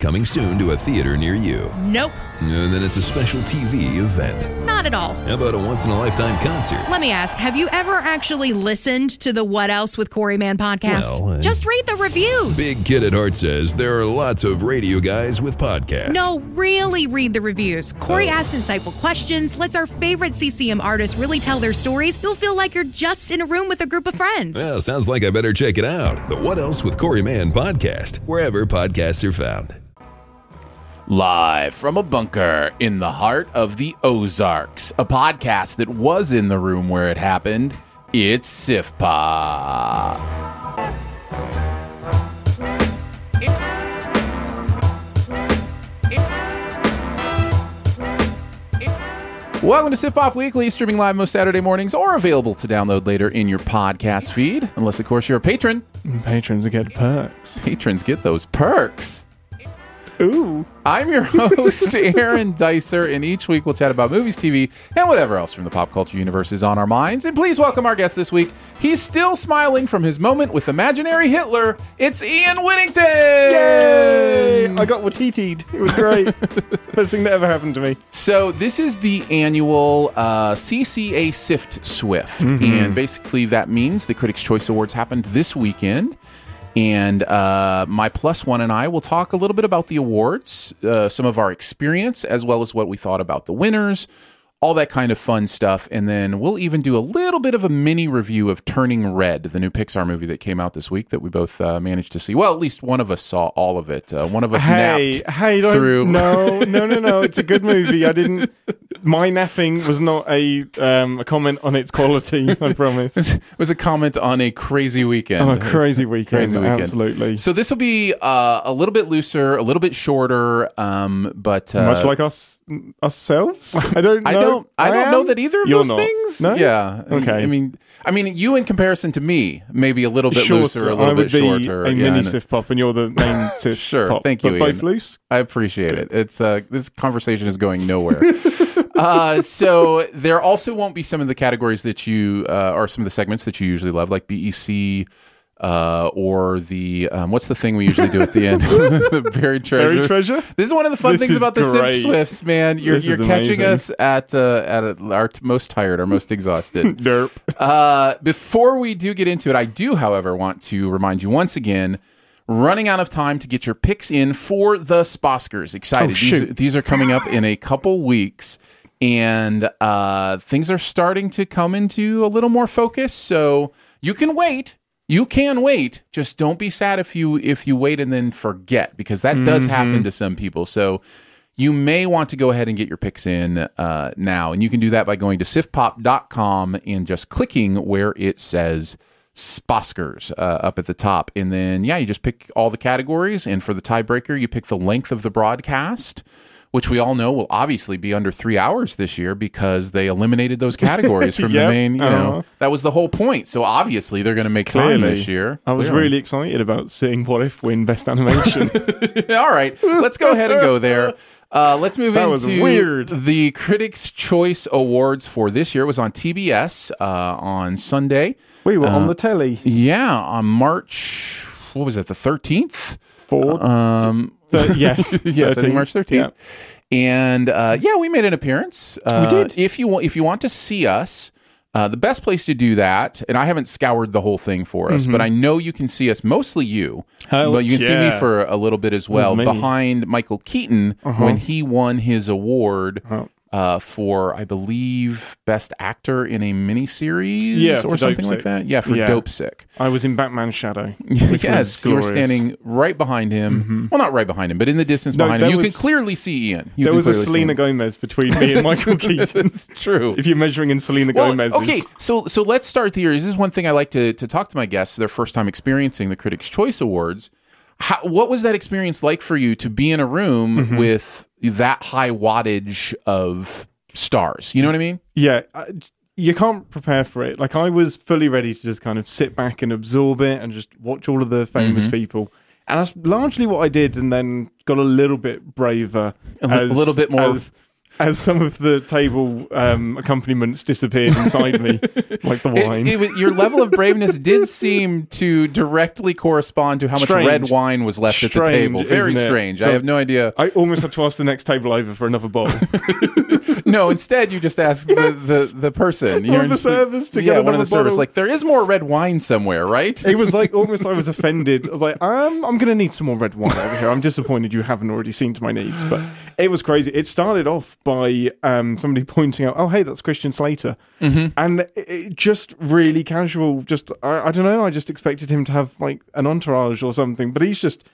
Coming soon to a theater near you. Nope, And then it's a special TV event. not at all. How about a once in a lifetime concert? Let me ask Have you ever actually listened to the What Else with Corey Man podcast? Well, uh, Just read the reviews. Big Kid at Heart says there are lots of radio guys with podcasts. No, really read the reviews. Corey asked insightful questions, lets our favorite CCM artists really tell their stories. You'll feel like you're just in a room with a group of friends. Well, sounds like I better check it out. The What Else with Corey Man podcast, wherever podcasts are found. Live from a bunker in the heart of the Ozarks, a podcast that was in the room where it happened. It's SIFPA. Welcome to SiftPop Weekly, streaming live most Saturday mornings or available to download later in your podcast feed. Unless, of course, you're a patron. Patrons get perks. Patrons get those perks. Ooh. I'm your host, Aaron Dicer, and each week we'll chat about movies, TV, and whatever else from the pop culture universe is on our minds. And please welcome our guest this week. He's still smiling from his moment with imaginary Hitler. It's Ian Whittington. Yay! I got Waititi'd. It was great. Best thing that ever happened to me. So this is the annual uh, CCA Sift Swift, and basically that means the Critics' Choice Awards happened this weekend. And uh, my plus one and I will talk a little bit about the awards, uh, some of our experience, as well as what we thought about the winners, all that kind of fun stuff. And then we'll even do a little bit of a mini review of Turning Red, the new Pixar movie that came out this week that we both uh, managed to see. Well, at least one of us saw all of it. Uh, one of us Hey, napped hey, through. no, no, no, no. It's a good movie. I didn't. My napping was not a um, a comment on its quality. I promise. it was a comment on a crazy weekend. Oh, a crazy weekend. Crazy weekend. Absolutely. So this will be uh, a little bit looser, a little bit shorter, um, but uh, Much like us ourselves. I don't. Know. I don't. I, don't am? know that either of You're those not. things. No. Yeah. Okay. I mean, I mean, you in comparison to me, maybe a little bit Shorter. looser, a little I would bit be shorter. a yeah, mini SiftPop, and you're the main sif Sure. pop. Thank you, But both Ian. loose. I appreciate it. It's uh, this conversation is going nowhere. uh, so there also won't be some of the categories that you uh, or some of the segments that you usually love, like BEC. Uh, or the um, what's the thing we usually do at the end? the buried treasure. Buried treasure? This is one of the fun This things about the. Swifts, man. You're you're catching amazing. us at uh, at a, our t- most tired, our most exhausted. Derp. Uh, before we do get into it, I do, however, want to remind you once again. Running out of time to get your picks in for the Sposkers. Excited. Oh, these, are, these are coming up in a couple weeks, and uh, things are starting to come into a little more focus. So you can wait. You can wait. Just don't be sad if you if you wait and then forget, because that does happen to some people. So you may want to go ahead and get your picks in uh, now. And you can do that by going to siftpop.com and just clicking where it says Sposkers uh, up at the top. And then, yeah, you just pick all the categories. And for the tiebreaker, you pick the length of the broadcast, which we all know will obviously be under three hours this year because they eliminated those categories from the main, you know, uh-huh. that was the whole point. So obviously they're going to make time this year. I was Clearly. really excited about seeing What If win Best Animation. All right, let's go ahead and go there. Uh, let's move That into weird. the Critics' Choice Awards for this year. It was on TBS uh, on Sunday. we were Uh, on the telly. Yeah, on March. What was it? The thirteenth. Four. Um, Thir- yes. yes, I think 13th. March thirteenth. And uh, yeah, we made an appearance. Uh, did. If you want, if you want to see us. Uh, the best place to do that, and I haven't scoured the whole thing for us, but I know you can see us, mostly you, Mm-hmm. Oh, but you can see me for a little bit as well. Uh-huh. behind Michael Keaton when he won his award uh, for, I believe, Best Actor in a Miniseries Yeah, or something like Sick. that. Yeah, for Yeah. Dopesick. I was in Batman shadow. yes, you were. Mm-hmm. standing right behind him. Well, not right behind him, but in the distance No, behind him. You was- can clearly see Ian. You There was a Selena. Gomez between me and Michael Keaton. That's true. If you're measuring in Selena Well, Gomez's. okay, so so let's start here. This is one thing I like to to talk to my guests their first time experiencing the Critics' Choice Awards. how, what was that experience like for you to be in a room Mm-hmm. with that high wattage of stars? You know what I mean? Yeah, I, you can't prepare for it. Like I was fully ready to just kind of sit back and absorb it and just watch all of the famous Mm-hmm. people. And that's largely what I did, and then got a little bit braver, A li- a little bit more- as, as some of the table um, accompaniments disappeared inside me, like the wine. it was- your level of braveness did seem to directly correspond to how much Strange. red wine was left at the table. Very it? strange. I have no idea. I almost had to ask the next table over for another bowl. No, instead you just asked the, the, the person. One of the servers to yeah, get one of the another servers. bottle. Like there is more red wine somewhere, right? it was like almost I was offended. I was like, I'm going to need some more red wine over here. I'm disappointed you haven't already seen to my needs. But it was crazy. It started off by um, somebody pointing out, oh, hey, that's Christian Slater. Mm-hmm. And it, it just really casual. Just, I, I don't know. I just expected him to have like an entourage or something. But he's just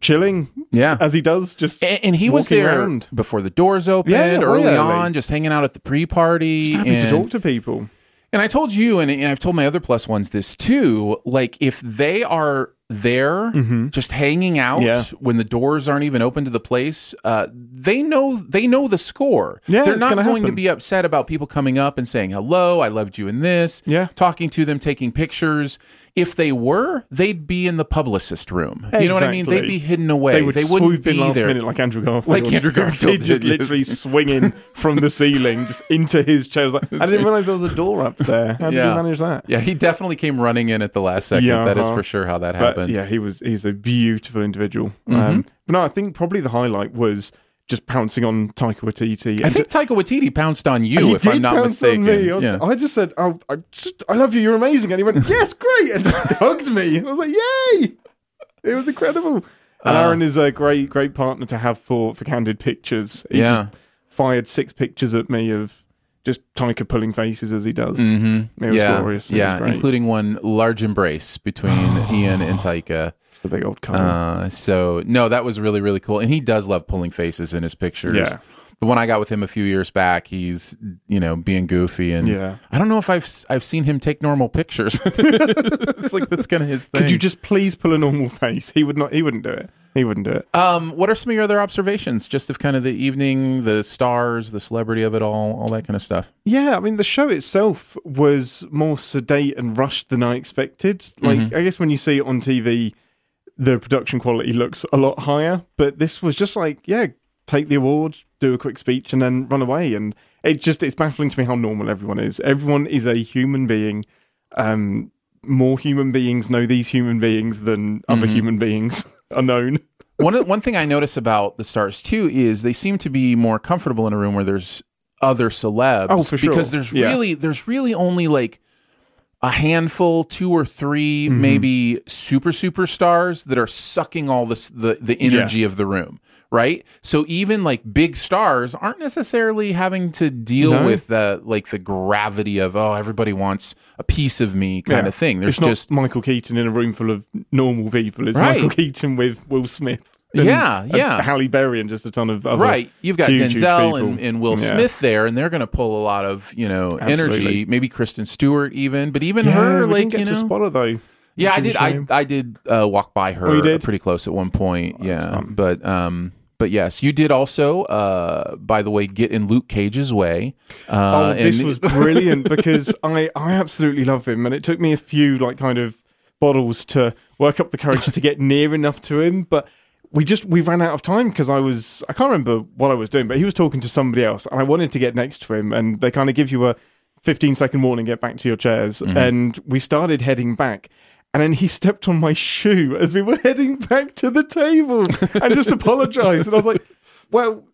chilling Yeah. as he does. Just And, and he was there around. before the doors opened, Yeah, early on, just hanging out at the pre-party. happy and, to talk to people. And I told you, and, and I've told my other plus ones this too. Like if they are there, just hanging out Mm-hmm. Yeah. when the doors aren't even open to the place, uh, they know they know the score. Yeah, they're not gonna to be upset about people coming up and saying hello. I loved you in this. Yeah. talking to them, taking pictures. If they were, they'd be in the publicist room. You know what I mean? They'd be hidden away. They would wouldn't swoop be in last there. minute like Andrew Garfield. Like Andrew Garfield He'd just literally swinging from the ceiling just into his chair. I, like, I didn't realize there was a door up there. How did Yeah. you manage that? Yeah, he definitely came running in at the last second. Yeah, That is uh-huh. for sure how that But happened. yeah, he was he's a beautiful individual. Mm-hmm. Um, but no, I think probably the highlight was just pouncing on Taika Waititi. I think Taika Waititi pounced on you, if I'm not mistaken. me. I, Yeah. I just said, oh, I, just, I love you. You're amazing. And he went, yes, great. And just hugged me. I was like, yay. It was incredible. And Uh, Aaron is a great, great partner to have for, for candid pictures. He Yeah. fired six pictures at me of just Taika pulling faces as he does. Mm-hmm. It was yeah, glorious. It yeah, including one large embrace between Ian and Taika. The big old cuddle. Uh, so no, that was really really cool, and he does love pulling faces in his pictures. Yeah. The one I got with him a few years back, he's you know being goofy, and Yeah. I don't know if I've I've seen him take normal pictures. it's like that's kind of his thing. Could you just please pull a normal face? He would not. He wouldn't do it. He wouldn't do it. Um, what are some of your other observations, just of kind of the evening, the stars, the celebrity of it all, all that kind of stuff? Yeah, I mean, the show itself was more sedate and rushed than I expected. Like, Mm-hmm. I guess when you see it on TV, the production quality looks a lot higher. But this was just like, yeah, take the award, do a quick speech, and then run away. And it just it's baffling to me how normal everyone is. Everyone is a human being. Um, more human beings know these human beings than other Mm-hmm. human beings are known. one one thing I notice about the stars too is they seem to be more comfortable in a room where there's other celebs. Oh, for sure. Because there's Yeah. really there's really only like a handful, two or 3 Mm-hmm. maybe super superstars that are sucking all this the the energy of the room. Right, so even like big stars aren't necessarily having to deal No. with the like the gravity of oh everybody wants a piece of me kind Yeah. of thing. There's it's not just Michael Keaton in a room full of normal people. It's Right. Michael Keaton with Will Smith. Yeah, yeah. Halle Berry and just a ton of other right you've got huge, huge denzel people. and, and will Yeah. smith there and they're going to pull a lot of you know energy maybe kristen stewart even but even Yeah, her we like didn't get you to know spot her though. yeah i did i i did uh, walk by her Oh, pretty close at one point that's yeah but um but yes, you did also, uh, by the way, get in Luke Cage's way. Uh, oh, this was brilliant because I I absolutely love him, and it took me a few like kind of bottles to work up the courage to get near enough to him, but. We just we ran out of time because I was I can't remember what I was doing, but he was talking to somebody else, and I wanted to get next to him, and they kind of give you a 15 second warning, get back to your chairs, mm-hmm. and we started heading back, and then he stepped on my shoe as we were heading back to the table, and just apologized, and I was like, well.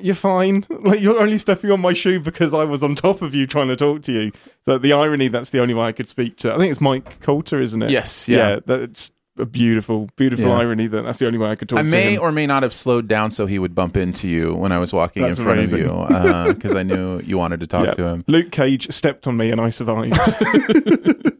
You're fine. Like you're only stepping on my shoe because I was on top of you trying to talk to you. So the irony that's the only way I could speak to. I think it's Mike Colter, isn't it? Yes, yeah. that's a beautiful, beautiful Yeah. irony that that's the only way I could talk I to may him. or may not have slowed down so he would bump into you when I was walking That's in front amazing. of you uh, because I knew you wanted to talk Yeah. to him. Luke Cage stepped on me and I survived.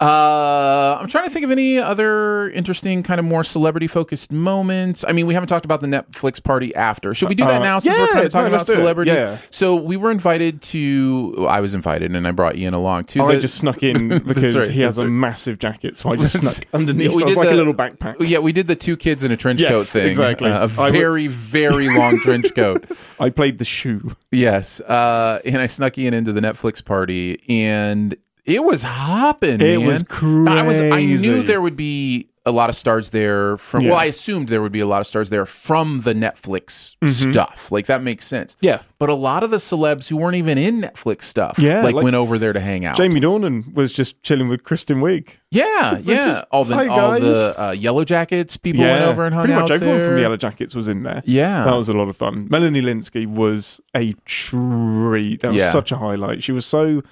Uh, I'm trying to think of any other interesting, kind of more celebrity focused moments. I mean, we haven't talked about the Netflix party after. Should we do that Uh, now since we're yeah, kind of talking no, about celebrities? Yeah. So we were invited to. I was invited, and I brought Ian along too. I the, just snuck in because right, he has that's a massive jacket, so I just snuck underneath. Yeah, we I was like the- a little backpack. Yeah, we did the two kids in a trench Yes, coat thing. exactly. Uh, a I would- very, very long trench coat. I played the shoe. Yes. Uh, and I snuck Ian into the Netflix party, and it was hopping. It man. was I was. I knew there would be a lot of stars there from. Yeah. Well, I assumed there would be a lot of stars there from the Netflix stuff. Like that makes sense. Mm-hmm. Yeah. But a lot of the celebs who weren't even in Netflix stuff, Yeah, like, like- went over there to hang out. Jamie Dornan was just chilling with Kristen Wiig. Yeah, yeah. just, all the "Hi, all the uh, Yellowjackets people went over and hung pretty out Pretty much everyone there. from the Yellowjackets was in there. Yeah. that was a lot of fun. Melanie Lynskey was a treat. That was Yeah. such a highlight. She was so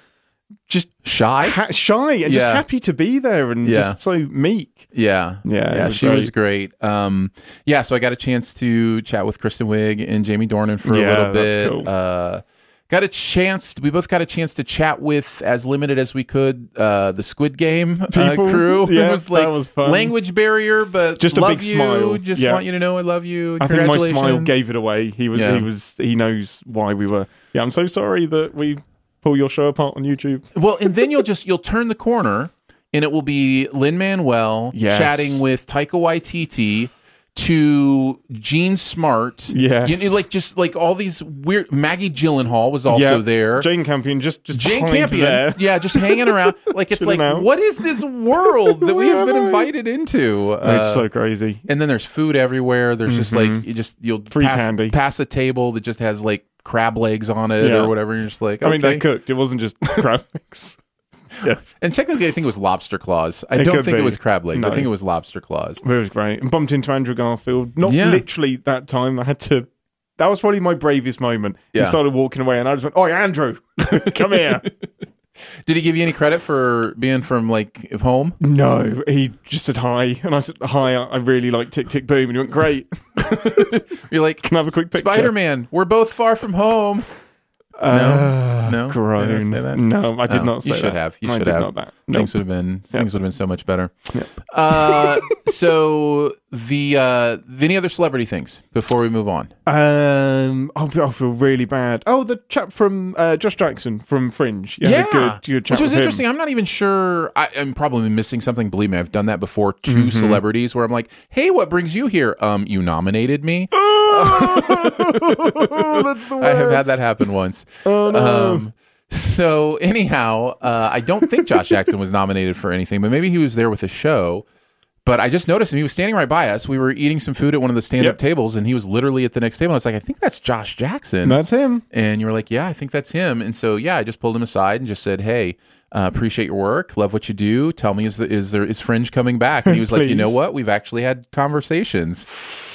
just Shy. ha- shy and just happy to be there and Yeah. just so meek. Yeah, Yeah, yeah. was she was great. Um, yeah, so I got a chance to chat with Kristen Wiig and Jamie Dornan for a Yeah, little that's bit. cool. Uh, got a chance. We both got a chance to chat with as limited as we could uh, the Squid Game uh, crew. Yeah, it was like that was fun. language barrier, but Just a love big you. smile. Just Yeah. want you to know I love you. I think my smile gave it away. He was Yeah. he was he knows why we were. Yeah, I'm so sorry that we pull your show apart on YouTube. Well, and then you'll just you'll turn the corner, and it will be Lin Manuel Yes. chatting with Taika Waititi to Jean Smart. Yes. you know, like just like all these weird. Maggie Gyllenhaal was also Yeah, there. Jane Campion just just Jane Campion, there. yeah, just hanging around. Like it's like, out. what is this world that we have been I? invited into? Uh, it's so crazy. and then there's food everywhere. There's just like you just you'll Mm-hmm. Free pass, candy. pass a table that just has like crab legs on it Yeah. or whatever. And you're just like, I mean, okay. they cooked. It wasn't just crab legs. yes. And technically, I think it was lobster claws. I It don't think it was crab legs. I think it was lobster claws. It was great. And bumped into Andrew Garfield. Not Yeah. literally that time. I had to. That was probably my bravest moment. Yeah. He started walking away, and I just went, "Oh, Andrew, come here." Did he give you any credit for being from like home? no, he just said hi, and I said, "Hi, I really like Tick Tick Boom," and he went, "Great." You're like Can I have a quick picture? Spider Man. We're both far from home. Uh, No, Did I groan. say that? No, I did Oh, not say that. You should that. have. You I should have. Not that. No. Things would have been things would have been so much better. Uh, so the uh, any other celebrity things before we move on? Um, oh, I feel really bad. Oh, the chap from uh, Josh Jackson from Fringe. Yeah, the good, good chat which was interesting. I'm not even sure. I, I'm probably missing something. Believe me, I've done that before 2 Mm-hmm. celebrities where I'm like, "Hey, what brings you here? Um, you nominated me." oh, that's the worst. I have had that happen once. Oh no. Um, so anyhow, uh, I don't think Josh Jackson was nominated for anything, but maybe he was there with a show. But I just noticed him. He was standing right by us. We were eating some food at one of the stand-up Yep. tables, and he was literally at the next table. I was like, I think that's Josh Jackson. that's him. and you were like, Yeah, I think that's him. And so yeah, I just pulled him aside and just said, Hey, uh, appreciate your work. Love what you do. Tell me, is the, is there is Fringe coming back? And he was like, You know what? We've actually had conversations.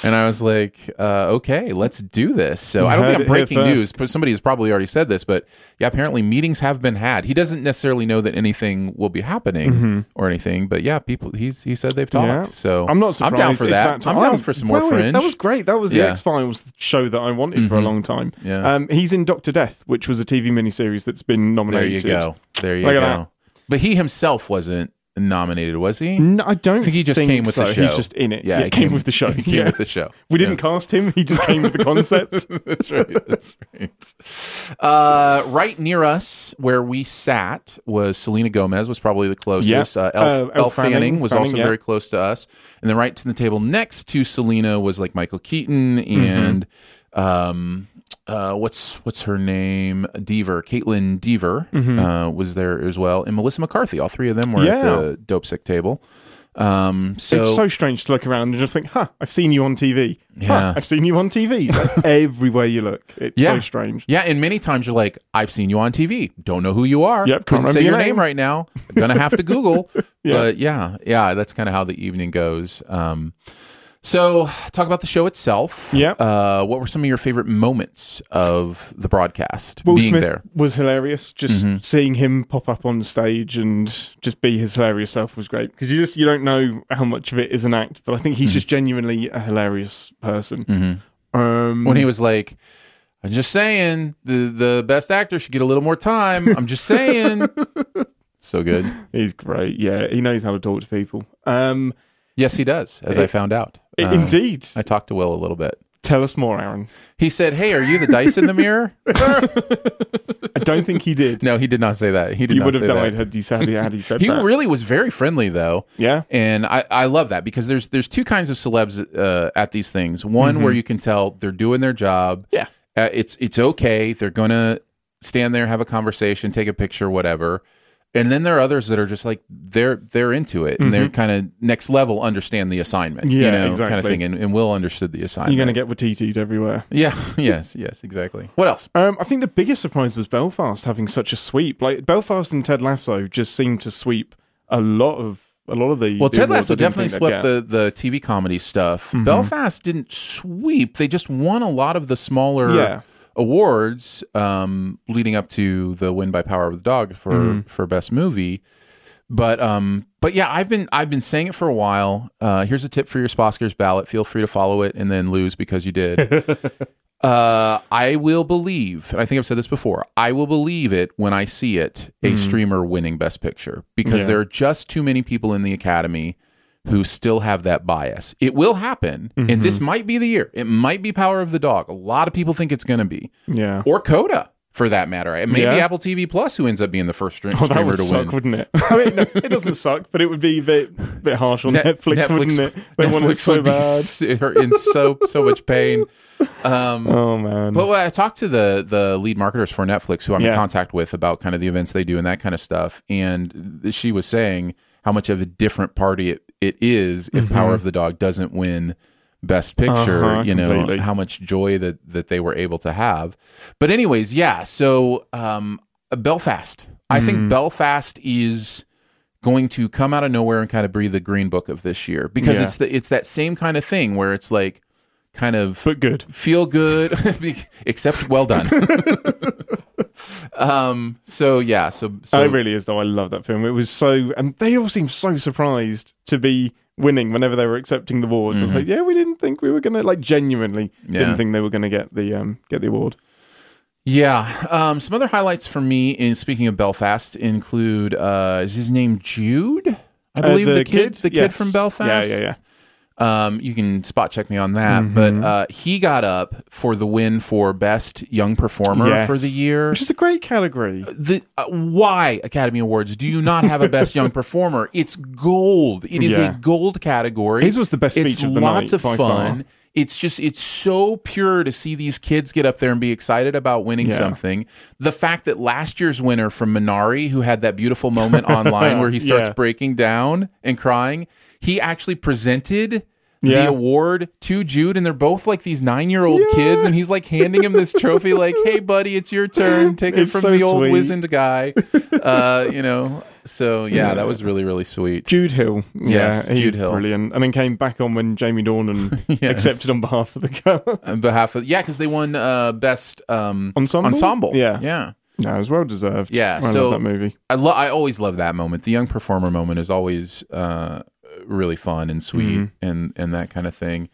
And I was like, uh, Okay, let's do this. So I don't think I'm breaking news. But somebody has probably already said this, but yeah, apparently meetings have been had. He doesn't necessarily know that anything will be happening or anything, but yeah, people. He's he said they've talked. Mm-hmm. Yeah. So I'm not surprised. I'm down for it's that. I'm down for some more Well, Fringe. That was great. That was the Yeah. Mm-hmm. X Files show that I wanted for a long time. Yeah. Um, he's in Doctor Death, which was a TV miniseries that's been nominated. there you go. There you Look go. But he himself wasn't nominated, was he? No, I don't think he just came with so. the show. He's just in it. Yeah, Yeah, he came, came- with the show. He came yeah. with the show. We didn't cast him. He just came with the concept. That's right. That's right. Uh, right near us, where we sat, was Selena Gomez. Was probably the closest. Yeah. Uh, Elle, Uh, Elle Fanning, Fanning- was Fanning, also yeah. very close to us. And then right to the table next to Selena was like Michael Keaton Mm-hmm. and um, uh, what's what's her name? Dever, Kaitlyn Dever uh, was there as well, and Melissa McCarthy. All three of them were at Mm-hmm. The Dopesick table. Um, so, it's so strange to look around and just think, "Huh, I've seen you on TV. Yeah. Huh, I've seen you on TV." Like, everywhere you look, it's Yeah. so strange. Yeah, and many times you're like, I've seen you on TV. Don't know who you are. Yep, can't Couldn't say your your name. name. right now. Gonna have to Google. Yeah. But yeah, yeah, that's kind of how the evening goes. Um, so talk about the show itself. Yep. Uh, what were some of your favorite moments of the broadcast Will being Smith there? was hilarious. Just Mm-hmm. seeing him pop up on stage and just be his hilarious self was great because you just you don't know how much of it is an act, but I think Mm-hmm. he's just genuinely a hilarious person. Um, When he was like, I'm just saying, the the best actor should get a little more time. I'm just saying. So good. He's great. Yeah, he knows how to talk to people. Um, Yes, he does, as I found out. Uh, indeed. I talked to Will a little bit. Tell us more, Aaron. He said, Hey, are you the dice in the mirror? I don't think he did. No, he did not say that. He did you not would have say died that. had you said had he said He that. really was very friendly, though. yeah. And I, I love that because there's there's two kinds of celebs uh, at these things. One where you can tell they're doing their job. Mm-hmm. Yeah. Uh, it's it's okay. They're gonna stand there, have a conversation, take a picture, whatever. And then there are others that are just like they're they're into it and they're kind of next level understand the assignment. you Mm-hmm. Yeah, know, kind of thing. And, and Will understood the assignment. You're going to get Waititi'd everywhere. yeah. Yes. Yes. Exactly. What else? Um, I think the biggest surprise was Belfast having such a sweep. Like Belfast and Ted Lasso just seemed to sweep a lot of a lot of the. Well, the Ted Lasso definitely swept the, the TV comedy stuff. Belfast didn't sweep. They just won a lot of the smaller Yeah. Awards um, leading up to the win by Power of the Dog for Mm-hmm. for best movie. But um, but yeah, I've been I've been saying it for a while. Uh, here's a tip for your Sposkers ballot. Feel free to follow it and then lose because you did. Uh, I will believe, and I think I've said this before. I will believe it when I see it a streamer winning Best Picture because. Yeah. there are just too many people in the Academy who still have that bias. It will happen, and Mm-hmm. this might be the year. It might be Power of the Dog. A lot of people think it's going to be, Yeah. or Coda for that matter. It may be Apple TV Plus who ends up being the first stream- Oh, that streamer would to suck, win. wouldn't it? I mean, no, it doesn't suck, but it would be a bit, bit harsh on Net- Netflix, wouldn't it? They want it Netflix so bad. in so so much pain. Um, Oh man. But when I talked to the the lead marketers for Netflix, who I'm in contact with about kind of the events they do and that kind of stuff, and she was saying how much of a different party it, it is if Power of the Dog doesn't win Best Picture. Mm-hmm. Uh-huh, you know completely. how much joy that that they were able to have. But anyways, yeah. So um, Belfast, I Mm-hmm. think Belfast is going to come out of nowhere and kind of breathe the green book of this year because Yeah. it's the it's that same kind of thing where it's like kind of but good. feel good except well done um so yeah so, so it really is, though. I love that film. It was so, and they all seemed so surprised to be winning whenever they were accepting the awards. I was like, yeah, we didn't think we were gonna, like, genuinely Mm-hmm. Yeah. didn't think they were gonna get the um get the award. yeah um some other highlights for me in speaking of belfast include uh is his name jude i Uh, believe the, kid, the kid from belfast Yeah, yeah, yeah. Um, you can spot check me on that, Mm-hmm. but uh, he got up for the win for best young performer Yes. for the year. Which is a great category. the uh, why Academy Awards do you not have a best young performer? It's gold. It is Yeah. a gold category. His was the best It's speech of the lots night, of fun. far. It's just it's so pure to see these kids get up there and be excited about winning Yeah. something. The fact that last year's winner from Minari, who had that beautiful moment online where he starts Yeah. breaking down and crying, he actually presented the award to Jude, and they're both like these nine year old kids, and he's like handing him this trophy, like, "Hey, buddy, it's your turn. Take it from so the old sweet. wizened guy." Uh, you know, so yeah, that was really really sweet. Jude Hill. Yes, yeah, Jude Hill. brilliant. And then came back on when Jamie Dornan Yes. accepted on behalf of the girl. On behalf of yeah, because they won uh, best um, Ensemble? Ensemble. Yeah. yeah. no, it was well deserved. Yeah, I so- love that movie. I lo- I always love that moment. The young performer moment is always uh, really fun and sweet Mm-hmm. and and that kind of thing.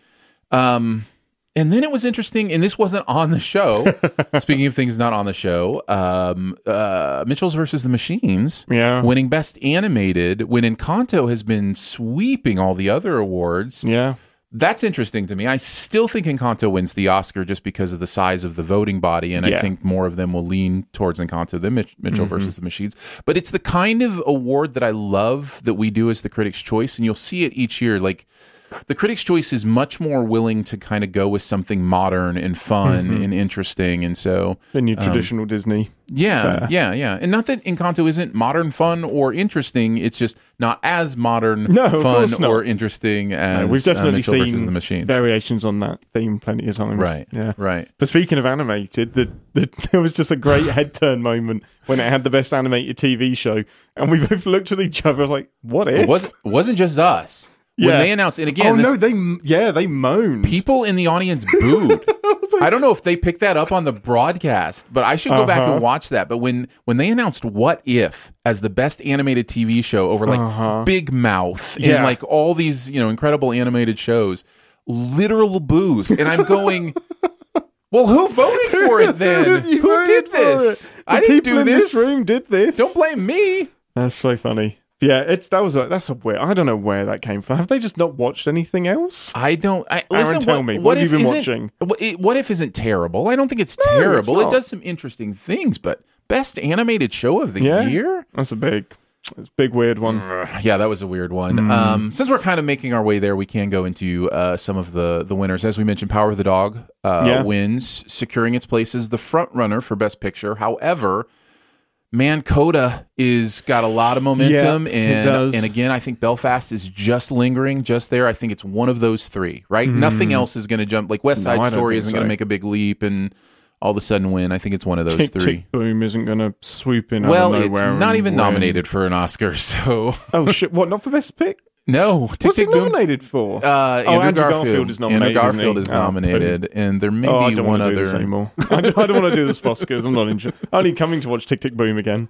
Um, and then it was interesting, and this wasn't on the show. Speaking of things not on the show, um, uh, Mitchell's versus the Machines, Yeah. winning Best Animated, when Encanto has been sweeping all the other awards. Yeah. That's interesting to me. I still think Encanto wins the Oscar just because of the size of the voting body, and I Yeah. Mm-hmm. think more of them will lean towards Encanto than Mitch- Mitchell versus the Machines. But it's the kind of award that I love that we do as the Critics' Choice, and you'll see it each year. Like the Critics' Choice is much more willing to kind of go with something modern and fun Mm-hmm. and interesting, and so Then your traditional Disney. yeah, Fair. yeah, yeah. And not that Encanto isn't modern, fun, or interesting. It's just not as modern, No, fun, or interesting as No, we've uh, definitely versus seen the Machines. variations on that theme plenty of times. Right. Yeah. Right. But speaking of animated, the, the, there was just a great head turn moment when it had the best animated TV show, and we both looked at each other. I was like, "What if?" It wasn't it wasn't just us. When they announced and again oh this, no, they yeah they moaned. people in the audience booed. I don't know if they picked that up on the broadcast, but I should go back Uh-huh. and watch that. But when when they announced What If as the best animated TV show over like Big Mouth and Uh-huh. Yeah. like all these, you know, incredible animated shows, literal boos. And I'm going Well, who voted for it then? Who did this? I didn't do in this. this room did this. Don't blame me. That's so funny. Yeah, it's that was a that's a weird. I don't know where that came from. Have they just not watched anything else? I don't. I, Aaron, listen, tell what, me, what have if you been watching? What, it- what if isn't terrible? I don't think it's No, it's terrible. it does some interesting things, but best animated show of the Yeah. year. That's a big, it's a big weird one. Yeah, that was a weird one. Hmm. Um, since we're kind of making our way there, we can go into uh, some of the the winners. As we mentioned, Power of the Dog uh, Yeah. wins, securing its place as the front runner for Best Picture. However, Man Coda is got a lot of momentum, Yeah, it and does. and again, I think Belfast is just lingering, just there. I think it's one of those three, right? Nothing else is going to jump. Like West Hmm. No, Side Story isn't going to make a big leap and all of a sudden win. I think it's one of those Tick three. Tick Boom isn't going to swoop in. well, it's not even win. nominated for an Oscar, so Oh shit! What? Not for best pick? No. Tick What's Tick it Boom. nominated for? Uh, Oh, Andrew, Andrew Garfield. Is nominated, Andrew isn't he? Garfield is Oh, nominated, and there may oh, I be don't one want to other. do this anymore. I don't, I don't want to do the Oscars. I'm not interested. Only coming to watch Tick Tick Boom again.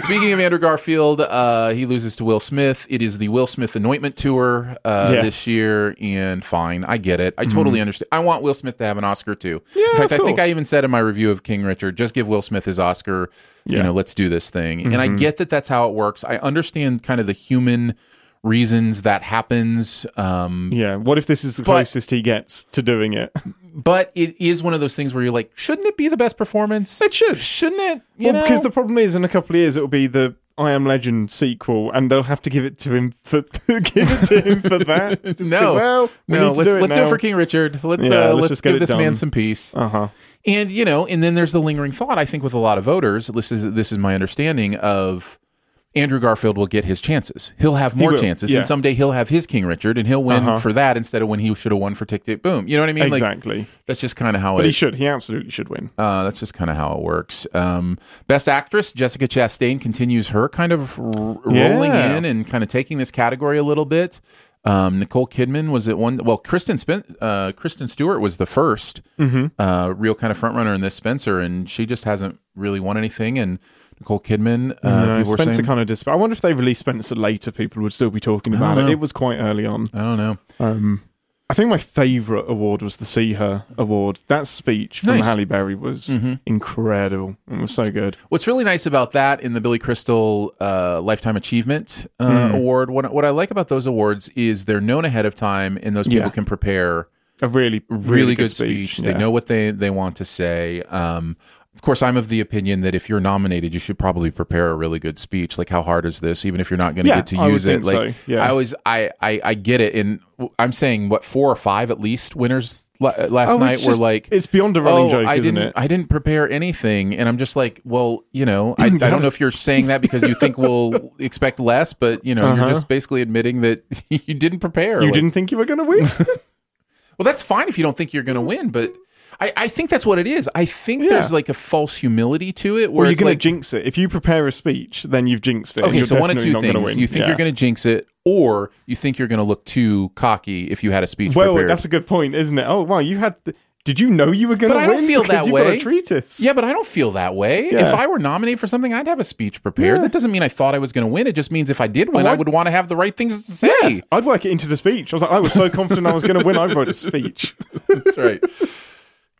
Speaking of Andrew Garfield, uh, he loses to Will Smith. It is the Will Smith anointment tour uh, Yes. Mm-hmm. this year, and fine, I get it. I totally understand. I want Will Smith to have an Oscar too. In fact, of I think I course. even said in my review of King Richard, just give Will Smith his Oscar. You Yeah. Mm-hmm. know, let's do this thing. And I get that that's how it works. I understand kind of the human reasons that happens. Um, Yeah. What if this is the But- closest he gets to doing it? but it is one of those things where you're like, shouldn't it be the best performance? It should, shouldn't it? You well, know? because the problem is, in a couple of years, it will be the I Am Legend sequel, and they'll have to give it to him for give it to him for that. Just no, because, well, we no. let's do it let's do it for King Richard. Let's Yeah, uh, let's let's, just give this man some peace. Uh huh. And you know, and then there's the lingering thought. I think with a lot of voters, this is this is my understanding of Andrew Garfield will get his chances. He'll have more will, chances, yeah. and someday he'll have his King Richard, and he'll win Uh-huh. for that instead of when he should have won for Tick Tick Boom. You know what I mean? Like Exactly. that's just kind of how but he it. should. He absolutely should win. Uh, that's just kind of how it works. Um, Best Actress Jessica Chastain continues her kind of r- rolling Yeah. in and kind of taking this category a little bit. Um, Nicole Kidman was at one. Well, Kristen Spen- uh, Kristen Stewart was the 1st Mm-hmm. uh, real kind of front runner in this Spencer, and she just hasn't really won anything. And Nicole Kidman, uh, No, were Spencer saying, kind of dis- I wonder if they released Spencer later, people would still be talking about it. know. It was quite early on. I don't know. Um, I think my favourite award was the SeeHer award. That speech from Nice. Halle Berry was Mm-hmm. incredible. It was so good. What's really nice about that in the Billy Crystal uh, Lifetime Achievement uh, Hmm. Award, what, what I like about those awards is they're known ahead of time, and those people Yeah. can prepare A really, really, really, good, speech. They yeah. know what they, they want to say. Um, of course, I'm of the opinion that if you're nominated, you should probably prepare a really good speech. Like, how hard is this? Even if you're not going to Yeah, get to use it, like so, yeah. I always, I, I, I get it, and I'm saying what four or five at least winners last Oh, night were like, it's beyond a running oh, joke, I isn't didn't, it? I didn't prepare anything, and I'm just like, well, you know, I, I don't know if you're saying that because you think we'll expect less, but you know, you're Uh-huh. just basically admitting that you didn't prepare. You Like, didn't think you were going to win? well, that's fine if you don't think you're going to win, but I, I think that's what it is. I think Yeah. there's like a false humility to it where you're going like, to jinx it. If you prepare a speech, then you've jinxed it. okay, so one of two things: win. you think Yeah. you're going to jinx it, or you think you're going to look too cocky if you had a speech Well, prepared. that's a good point, isn't it? Oh, wow, you had. The, did you know you were going to But I win? don't feel that way. a treatise. yeah, but I don't feel that way. Yeah. If I were nominated for something, I'd have a speech prepared. Yeah. That doesn't mean I thought I was going to win. It just means if I did win, Oh, I would want to have the right things to say. Yeah, I'd work it into the speech. I was like, I was so confident I was going to win. I wrote a speech. That's right.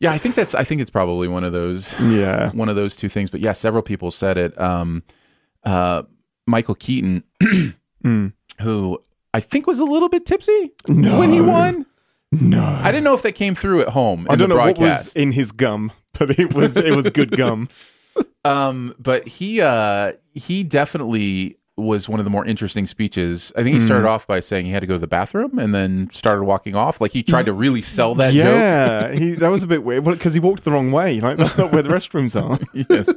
Yeah, I think that's. I think it's probably one of those. Yeah. one of those two things. But yeah, several people said it. Um, uh, Michael Keaton, who I think was a little bit tipsy No. when he won. No, I didn't know if that came through at home in I don't the know what was in his gum, but it was it was good gum. um, but he uh, he definitely was one of the more interesting speeches. I think he started mm. off by saying he had to go to the bathroom and then started walking off. Like he tried to really sell that joke. yeah, he, that was a bit weird because he walked the wrong way. Like that's not where the restrooms are. Yes,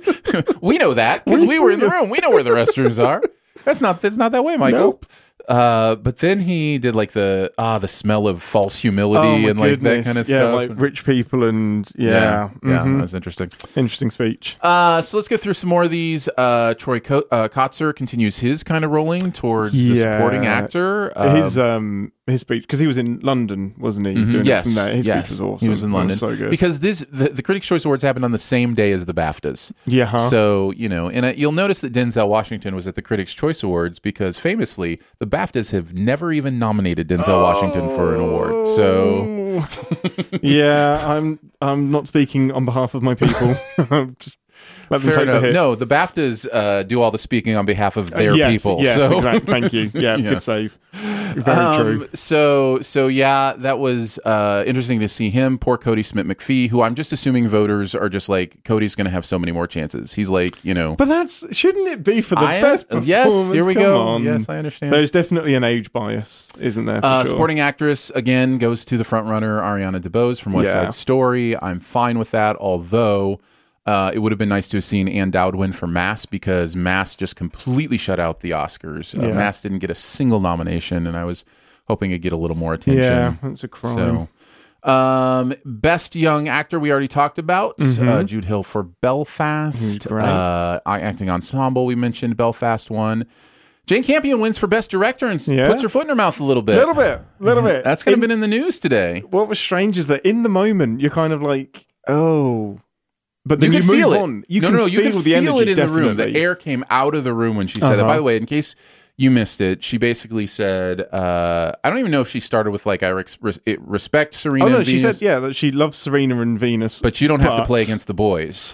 we know that because we were in the room. We know where the restrooms are. That's not. That's not that way, Michael. Nope. Uh, but then he did like the ah the smell of false humility Oh and like that kind of yeah, stuff. like rich people and yeah, yeah, yeah, mhm. that was interesting. interesting speech. Uh, so let's go through some more of these. Uh, Troy Co- uh, Kotsur continues his kind of rolling towards the Yeah. supporting actor. Uh, his um his speech because he was in London, wasn't he? Doing it yes, there. his yes, speech was awesome. he was in London so good. because this the, the Critics' Choice Awards happened on the same day as the BAFTAs. yeah, huh? So you know, and uh, you'll notice that Denzel Washington was at the Critics' Choice Awards because famously the BAFTAs have never even nominated Denzel Washington for an award. So yeah, I'm I'm not speaking on behalf of my people. I'm just Let them Fair take the. No, the BAFTAs uh, do all the speaking on behalf of their yes, people. Yes, so. exactly. Thank you. Yeah, Yeah. good save. Very Um, true. So, so yeah, that was uh, interesting to see him. Poor Kodi Smit-McPhee, who I'm just assuming voters are just like Kodi's going to have so many more chances. He's like, you know, But that's shouldn't it be for the I- best performance? yes, here we Come go. on. Yes, I understand. There's definitely an age bias, isn't there? for Uh, sure? Supporting actress again goes to the front runner Ariana DeBose from West Yeah. Side Story. I'm fine with that, although uh, it would have been nice to have seen Ann Dowd win for Mass because Mass just completely shut out the Oscars. Uh, Yeah. Mass didn't get a single nomination, and I was hoping it'd get a little more attention. Yeah, that's a crime. So, um, best young actor we already talked about uh, Jude Hill for Belfast. Mm-hmm. Uh, acting ensemble we mentioned Belfast won. Jane Campion wins for best director and Yeah. puts her foot in her mouth a little bit. A little bit, a little bit. That's going to In- have been in the news today. what was strange is that in the moment you're kind of like, oh, but then you you, feel it. on. You no, can no, you feel can the feel energy, it in the room. The air came out of the room when she said that. Uh-huh. By the way, in case you missed it, she basically said, uh, "I don't even know if she started with like I res- res- respect Serena." Oh no, she said yeah that she loves Serena and Venus, but you don't have to play against the boys.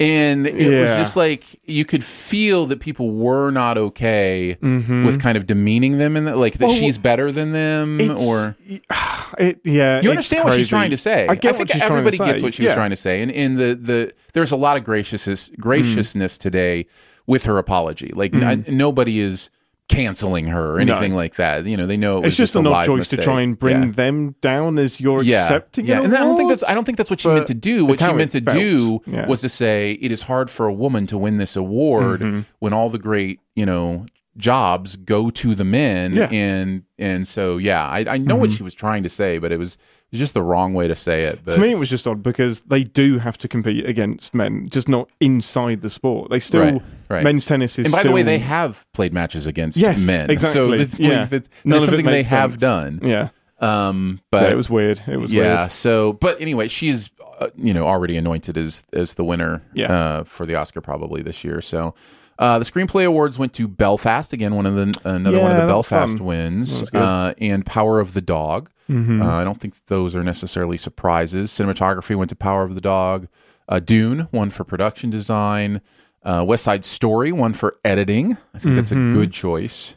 And it was just like you could feel that people were not okay Mhm. with kind of demeaning them and that, like that Well, she's better than them, or it, yeah, you understand what she's trying to say. I get think what she's trying to everybody gets what she was trying to say, and in the the there's a lot of graciousness graciousness today with her apology. Like Mm. I- nobody is canceling her or anything like that. You know, they know it was It's just a odd live choice to try and bring Yeah. them down as you're yeah, accepting. yeah, an and I don't think that's I don't think that's what she But meant to do. What she meant to felt. do Yeah. was to say it is hard for a woman to win this award Mm-hmm. when all the great you know jobs go to the men Yeah. Mm-hmm. and and so yeah I, I know what she was trying to say but it was it was just the wrong way to say it but For me, it was just odd because they do have to compete against men, just not inside the sport. They still Right, right. men's tennis is. and by still, the way they have played matches against yes, men exactly. so it's yeah, like that's something they makes have done Yeah, um but yeah, it was weird. It was yeah weird. so but anyway she is uh, you know already anointed as as the winner Yeah. uh, for the oscar probably this year so uh, the screenplay awards went to Belfast again, one of the another one of the Belfast fun. wins, That was good. Uh, and Power of the Dog. Uh, I don't think those are necessarily surprises. Cinematography went to Power of the Dog. Uh, Dune won for production design. Uh, West Side Story won for editing. I think that's a Mm-hmm. good choice.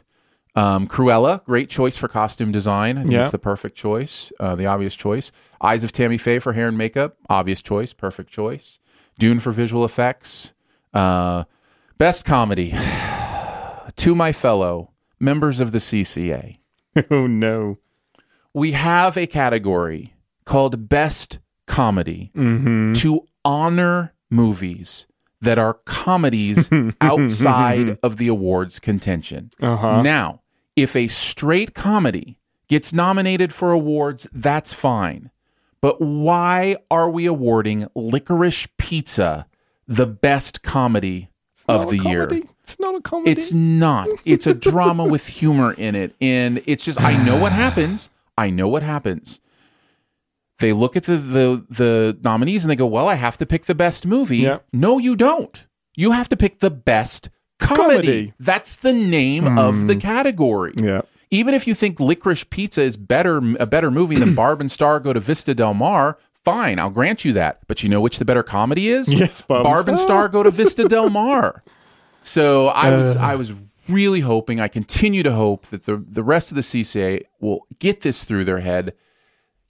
Um, Cruella, great choice for costume design. I think Yeah. it's the perfect choice, uh, the obvious choice. Eyes of Tammy Faye for hair and makeup, obvious choice, perfect choice. Dune for visual effects. Uh, best comedy, to my fellow members of the CCA. oh no. We have a category called Best Comedy Mm-hmm. to honor movies that are comedies outside of the awards contention. Uh-huh. Now, if a straight comedy gets nominated for awards, that's fine. But why are we awarding Licorice Pizza the best comedy of the year? comedy. It's not a comedy. It's not. It's a drama with humor in it. And it's just I know what happens. I know what happens. They look at the the, the nominees and they go, Well, I have to pick the best movie. Yeah. No, you don't. You have to pick the best comedy. Comedy. Hmm. That's the name of the category. yeah. Even if you think Licorice Pizza is better a better movie than Barb and Star Go to Vista Del Mar, fine, I'll grant you that. But you know which the better comedy is? Yes, Barb and Barb and Star. Star Go to Vista Del Mar. So I was I was really hoping, I continue to hope that the the rest of the CCA will get this through their head.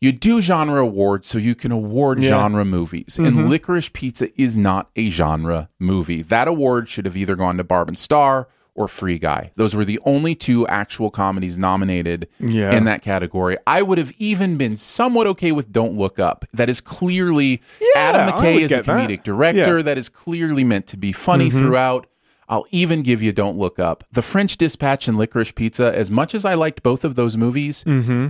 You do genre awards so you can award Yeah. genre movies. And Licorice Pizza is not a genre movie. That award should have either gone to Barb and Star or Free Guy. Those were the only two actual comedies nominated Yeah. in that category. I would have even been somewhat okay with Don't Look Up. That is clearly Adam McKay is a get that. comedic director Yeah. Mm-hmm. that is clearly meant to be funny throughout. I'll even give you Don't Look Up. The French Dispatch and Licorice Pizza, as much as I liked both of those movies, Mm-hmm.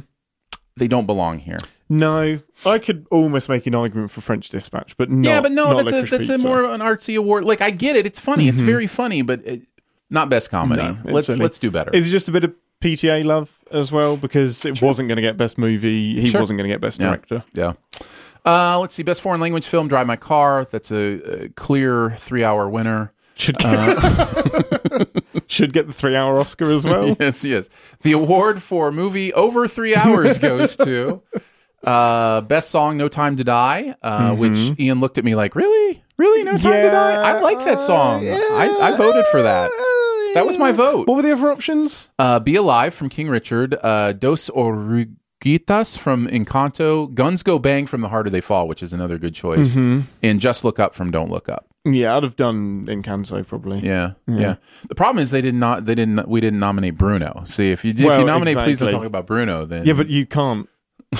they don't belong here. No, I could almost make an argument for French Dispatch, but not, yeah, but no, that's a that's a more of an artsy award. Like I get it, it's funny, it's very funny, but it, not best comedy. No, let's silly. let's do better. Is it just a bit of PTA love as well? Because it wasn't going to get best movie, he Sure. wasn't going to get best Yeah. director. Yeah. Uh, let's see. Best foreign language film, Drive My Car. That's a, a clear three hour winner. Should get, Uh, should get the three hour Oscar as well. yes, yes. The award for movie over three hours goes to uh, best song, No Time to Die, uh, which Ian looked at me like, really? Really? No time to die. I like that song. Yeah. I, I voted for that. That was my vote. What were the other options? Uh, Be Alive from King Richard, uh, Dos Oruguitas from Encanto, Guns Go Bang from The Harder They Fall, which is another good choice, Mm-hmm. and Just Look Up from Don't Look Up. Yeah, I'd have done Encanto probably. Yeah, yeah. The problem is they did not. They didn't. We didn't nominate Bruno. See, if you if Well, you nominate, please don't talk about Bruno. Then Yeah, but you can't.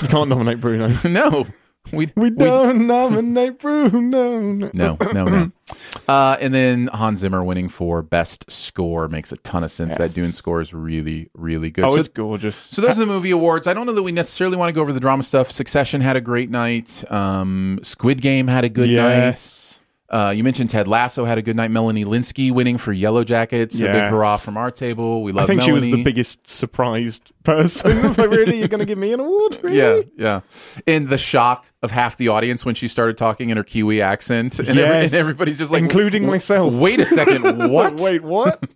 You can't nominate Bruno. no, we We don't nominate Bruno. No, no, no. Uh, and then Hans Zimmer winning for best score makes a ton of sense. That Yes. Dune score is really, really good. Oh, so, it's gorgeous. so those are the movie awards. I don't know that we necessarily want to go over the drama stuff. Succession had a great night. Um, Squid Game had a good night. yes. night. Uh, you mentioned Ted Lasso had a good night. Melanie Lynskey winning for Yellowjackets. A big hurrah from our table. We love I think Melanie. she was the biggest surprised person. I was like, really? You're going to give me an award? Really? Yeah, yeah. And the shock of half the audience when she started talking in her Kiwi accent, and, every- and everybody's just like, Including myself. Wait a second, what? Wait, what?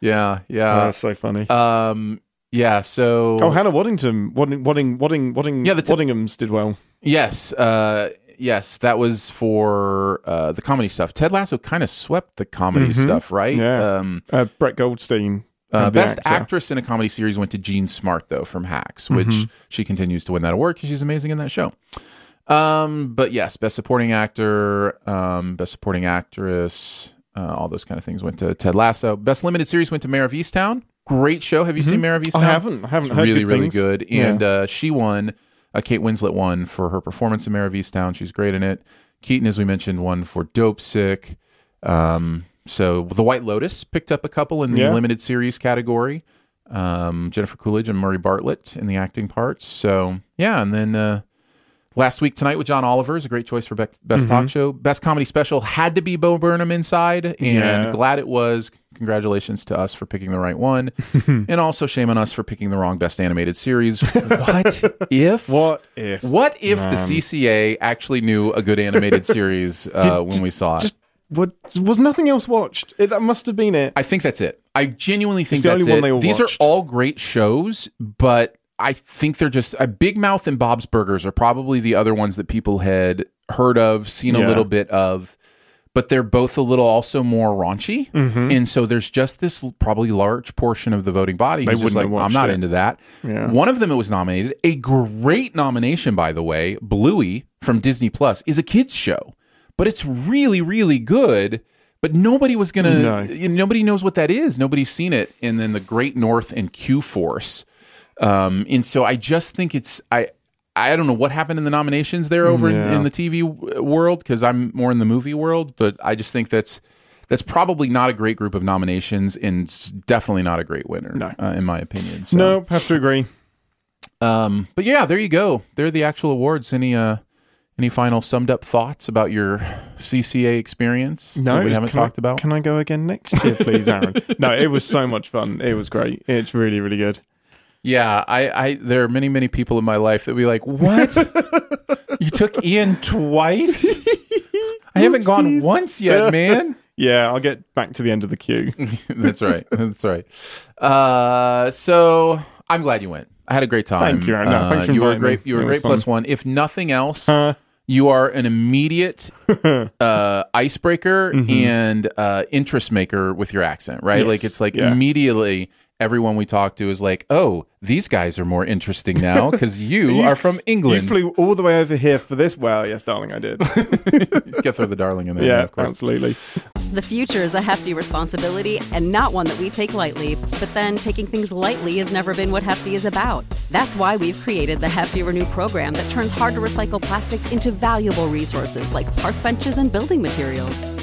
Yeah, Oh, yeah. that's so funny. Um, yeah. So, oh, Hannah Waddington, Wadding, Wadding, Wadding, Wadding, Yeah, the t- Waddingham's did well. yes, uh, yes, that was for uh, the comedy stuff. Ted Lasso kind of swept the comedy stuff, right? Mm-hmm. Yeah. Um, Uh, Brett Goldstein. uh, best actor. actress in a comedy series went to Jean Smart though from Hacks, which Mm-hmm. she continues to win that award because she's amazing in that show. Um, but yes, best supporting actor, um, best supporting actress, uh, all those kind of things went to Ted Lasso. Best limited series went to Mare of Easttown. Great show. Have you seen Mare of Easttown? Mm-hmm. I haven't. I haven't It's heard really, good really things. good. Yeah. And uh, she won. Uh, Kate Winslet won for her performance in Mare of Easttown. She's great in it. Keaton, as we mentioned, won for Dopesick. Um, so the White Lotus picked up a couple in the Yeah. limited series category. Um, Jennifer Coolidge and Murray Bartlett in the acting parts. So yeah, and then uh, last week tonight with John Oliver is a great choice for best Mm-hmm. talk show. Best comedy special had to be Bo Burnham inside, and Yeah. glad it was. Congratulations to us for picking the right one, and also shame on us for picking the wrong best animated series. what if? What if? What if the CCA actually knew a good animated series uh, when we saw it? Just what? Was nothing else watched? It, that must have been it. I think that's it. I genuinely think the that's only one it. they all These watched. are all great shows, but I think they're just a Big Mouth and Bob's Burgers are probably the other ones that people had heard of, seen a Yeah. little bit of, but they're both a little also more raunchy, Mm-hmm. and so there's just this probably large portion of the voting body who's just like, I'm not it." into that. Yeah. One of them it was nominated, a great nomination by the way, Bluey from Disney Plus is a kids show, but it's really really good. But nobody was gonna. No. you know, nobody knows what that is. Nobody's seen it. And then the Great North and Q Force. Um, and so I just think it's I. I don't know what happened in the nominations there over in, Yeah. in the TV world because I'm more in the movie world, but I just think that's that's probably not a great group of nominations and definitely not a great winner, No. uh, in my opinion. So, Nope, have to agree. um, but yeah, there you go. There are the actual awards. Any uh, any final summed up thoughts about your CCA experience No, that we haven't can I- talked about? Can I go again next year, please, Aaron? no, it was so much fun. It was great. It's really, really good. Yeah, I, I there are many, many people in my life that be like, What? you took Ian twice? I haven't gone once yet, man. Yeah, I'll get back to the end of the queue. That's right. That's right. Uh, so I'm glad you went. I had a great time. Thank you, No, Uh, thanks for you were a inviting me. great. You were It a was great plus fun. one. If nothing else, Uh, you are an immediate uh, icebreaker and uh, interest maker with your accent, right? Mm-hmm. Like it's like Yeah. immediately everyone we talk to is like, "Oh, these guys are more interesting now because you, are from England." You flew all the way over here for this. Well, yes, darling, I did. Get throw the darling in there, yeah, of course. absolutely. The future is a hefty responsibility and not one that we take lightly. But then taking things lightly has never been what Hefty is about. That's why we've created the Hefty Renew program that turns hard to recycle plastics into valuable resources like park benches and building materials.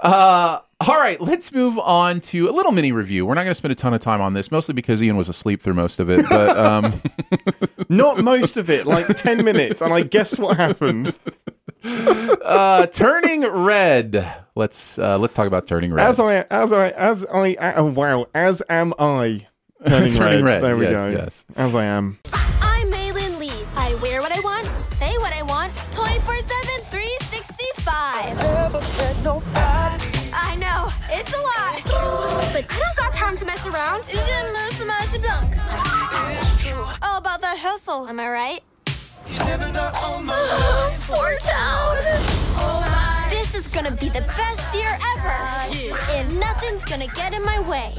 Uh, all right, let's move on to a little mini review. We're not going to spend a ton of time on this, mostly because Ian was asleep through most of it. But um, Not most of it, like 10 minutes, and I guessed what happened. uh, turning red. Let's uh, let's talk about turning red. As I, as I, as I, uh, wow, as am I. Turning, Turning red, There we yes, go. yes. As I am. Mess around. Je me fromage blanc. All about that hustle, am I right? Poor town. This is gonna be the best year ever. And nothing's gonna get in my way.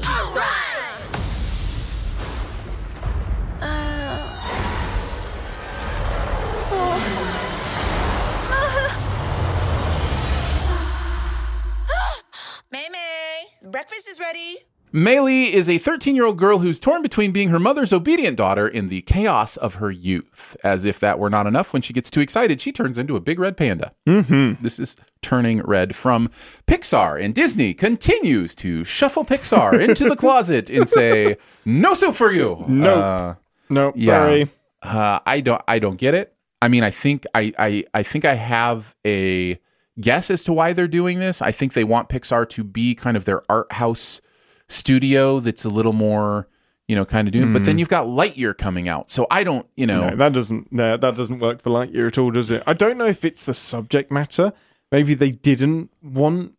Mei Mei, breakfast is ready. Mei Lee is a 13 year old girl who's torn between being her mother's obedient daughter in the chaos of her youth. As if that were not enough, when she gets too excited, she turns into a big red panda. Mm-hmm. This is Turning Red from Pixar, and Disney continues to shuffle Pixar into the closet and say, "No soup for you." Nope. Uh, Nope, yeah. sorry. Uh, I don't. I don't get it. I mean, I think I, I. I think I have a guess as to why they're doing this. I think they want Pixar to be kind of their art house studio that's a little more, you know, kind of doing. But then you've got Lightyear coming out, so I don't. You know, No, that doesn't no, that doesn't work for Lightyear at all, does it? I don't know if it's the subject matter. Maybe they didn't want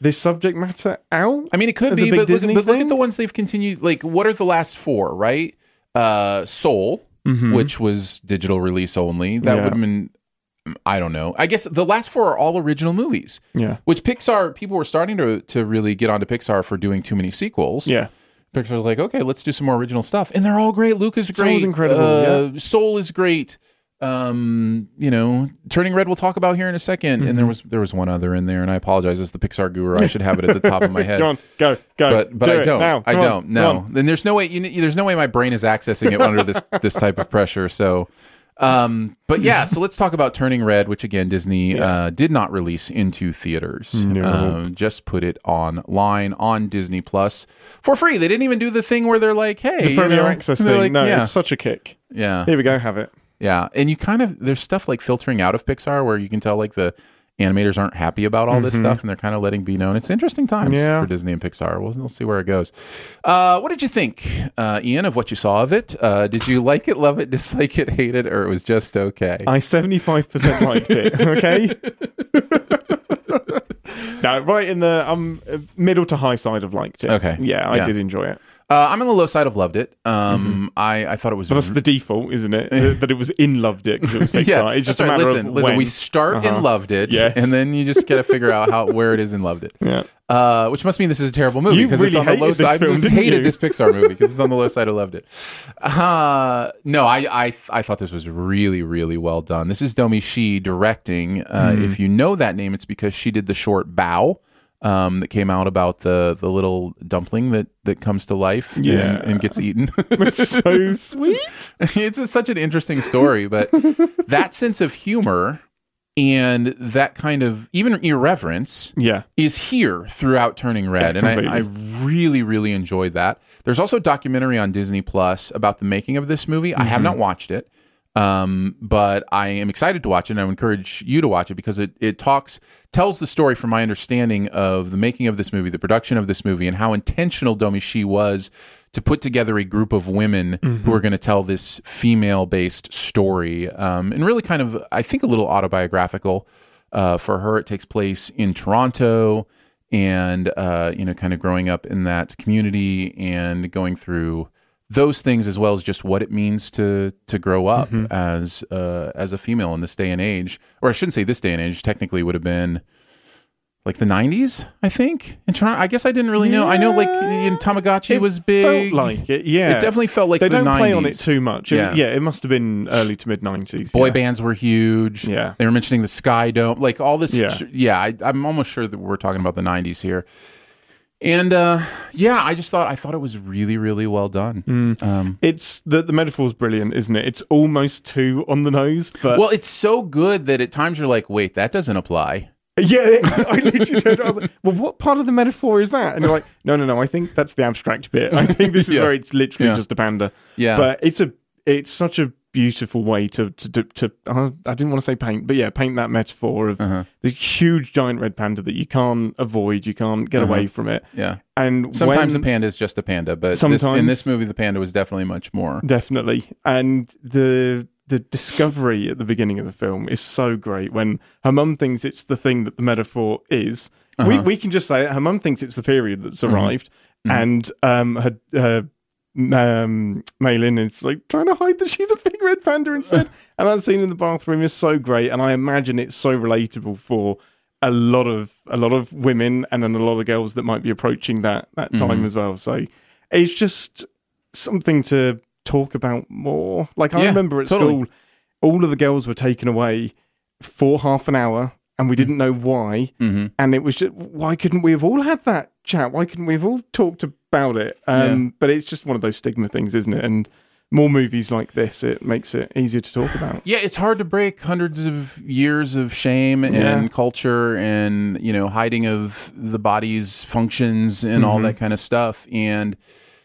this subject matter out. I mean, it could be, but, look, but look at the ones they've continued. Like, what are the last four? Right? Uh, Soul, which was digital release only. That Mm-hmm. Yeah. would have been. I don't know. I guess the last four are all original movies. Yeah. Which Pixar people were starting to to really get onto Pixar for doing too many sequels. Yeah. Pixar's like, okay, let's do some more original stuff, and they're all great. Luca is great. Soul's incredible, Uh, Soul is great. Um, you know, Turning Red we'll talk about here in a 2nd and there Mm-hmm. was there was one other in there, and I apologize as the Pixar guru. I should have it at the top of my head Go on, go, go. but but Do I don't. now. I on, don't. No. Then there's no way. You, there's no way my brain is accessing it under this this type of pressure. So, um, but yeah. So let's talk about Turning Red, which again Disney uh, did not release into theaters. Um, just put it online on Disney Plus for free. They didn't even do the thing where they're like, "Hey, The you Premier know, Access thing. like, no, yeah, it's such a kick. yeah, Here we go, have it. yeah." And you kind of there's stuff like filtering out of Pixar where you can tell like the animators aren't happy about all this stuff and they're kind of letting be known. It's interesting times Mm-hmm. Yeah. for Disney and Pixar. We'll, we'll see where it goes. Uh, what did you think, uh, Ian, of what you saw of it? Uh, did you like it, love it, dislike it, hate it, or it was just okay? I 75% liked it, okay? no, right in the um, middle to high side of liked it. Okay. Yeah, I Yeah. did enjoy it. Uh, I'm on the low side of loved it. Um, I, I thought it was. Mm-hmm. But that's the default, isn't it? That- it was in loved it because it was Pixar. yeah, it's just that's a matter listen, of listen. when. We start Uh-huh. in loved it, Yes. and then you just got to figure out how where it is in loved it. Yeah. Uh, which must mean this is a terrible movie because it's on the low side. film, I hated you? this Pixar movie because it's on the low side. I loved it. Uh, no, I, I I thought this was really really well done. This is Domee Shi directing. Uh, Hmm. If you know that name, it's because she did the short Bao. Um, that came out about the the little dumpling that that comes to life and- Yeah. and, gets eaten. It's so sweet. it's a, such an interesting story, but that sense of humor and that kind of even irreverence Yeah. is here throughout Turning Red, Yeah, and I, I really, really enjoyed that. There's also a documentary on Disney Plus about the making of this movie. I Mm-hmm. have not watched it, um, but I am excited to watch it, and I would encourage you to watch it because it it talks tells the story from my understanding of the making of this movie, the production of this movie, and how intentional Domee Shi was to put together a group of women Mm-hmm. who are going to tell this female based story, um, and really kind of I think a little autobiographical. Uh, for her, it takes place in Toronto and uh, you know, kind of growing up in that community and going through those things as well as just what it means to to grow up Mm-hmm. as uh, as a female in this day and age, or I shouldn't say this day and age. Technically, would have been like the '90s, I think. In Toronto, I guess I didn't really know. I know like in Tamagotchi It was big. Felt like it, yeah. It definitely felt like they the don't play on it too much. It- Yeah. yeah, it must have been early to mid nineties. Boy yeah. bands were huge. Yeah. they were mentioning the Sky Dome, like all this. Yeah. Yeah, I, I'm almost sure that we're talking about the '90s here. And uh, yeah, I just thought I thought it was really, really well done. Mm. Um, It's the the metaphor's brilliant, isn't it? It's almost too on the nose, but well, it's so good that at times you're like, wait, that doesn't apply. yeah, I literally turned around, I was like, "Well, what part of the metaphor is that?" And you're like, "No, no, no. I think that's the abstract bit. I think this is Yeah. where it's literally Yeah. just a panda." Yeah. but it's a it's such a beautiful way to to to. to uh, I didn't want to say paint, but yeah, paint that metaphor of Uh-huh. the huge giant red panda that you can't avoid, you can't get Uh-huh. away from it. Yeah. And Sometimes when, a panda is just a panda, but this, Sometimes- in this movie, the panda was definitely much more. Definitely. And the the discovery at the beginning of the film is so great when her mum thinks it's the thing that the metaphor is. We Uh-huh. we can just say it. Her mum thinks it's the period that's Mhm. arrived, Mhm. and um her her um Meilin is like trying to hide that she's a big red panda instead. and that scene in the bathroom is so great, and I imagine it's so relatable for a lot of a lot of women and then a lot of girls that might be approaching that that time Mhm. as well. So it's just something to talk about more. Like I Yeah, remember at totally. school, all of the girls were taken away for half an hour, and we didn't know why. hmm And it was just why couldn't we have all had that chat? Why couldn't we have all talked about it? Um, But it's just one of those stigma things, isn't it? And more movies like this, it makes it easier to talk about. Yeah, it's hard to break hundreds of years of shame and Yeah. culture and you know hiding of the body's functions and all Mhm. that kind of stuff. And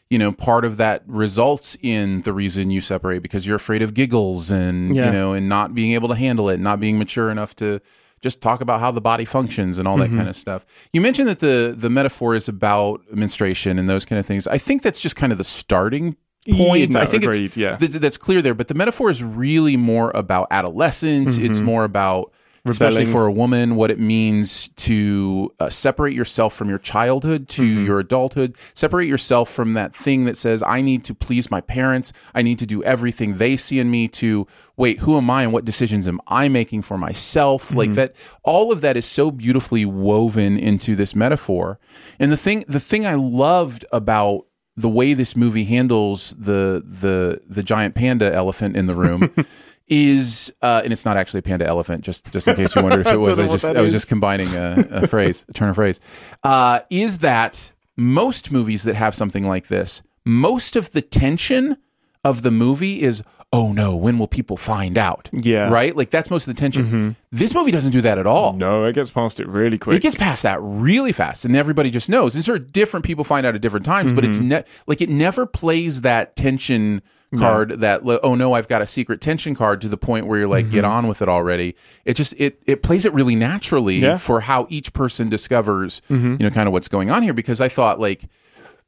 you know, part of that results in the reason you separate because you're afraid of giggles and Yeah. you know and not being able to handle it, not being mature enough to just talk about how the body functions and all that Mhm. kind of stuff. You mentioned that the the metaphor is about menstruation and those kind of things. I think that's just kind of the starting point. No, I think agreed, it's yeah. th- that's clear there. But the metaphor is really more about adolescence. It's Mhm. more about, especially for a woman, what it means to uh, separate yourself from your childhood to Mm-hmm. your adulthood. Separate yourself from that thing that says, "I need to please my parents. I need to do everything they see in me." To wait, who am I, and what decisions am I making for myself? Like Mm-hmm. that. All of that is so beautifully woven into this metaphor. And the thing, the thing I loved about the way this movie handles the the the giant panda elephant in the room is uh, and it's not actually a panda elephant just just in case you wondered if it was don't I just I was just combining a, a phrase a turn of phrase uh, is that most movies that have something like this most of the tension of the movie is oh no when will people find out Yeah. right like that's most of the tension this movie doesn't do that at all No, it gets past it really quick. it gets past that really fast, and everybody just knows. And sure, different people find out at different times, but it's Mm-hmm. ne- like it never plays that tension card. That oh no, I've got a secret tension card to the point where you're like, get on with it already. It just it it plays it really naturally Mm-hmm. Yeah. Mm-hmm. for how each person discovers you know kind of what's going on here. Because I thought like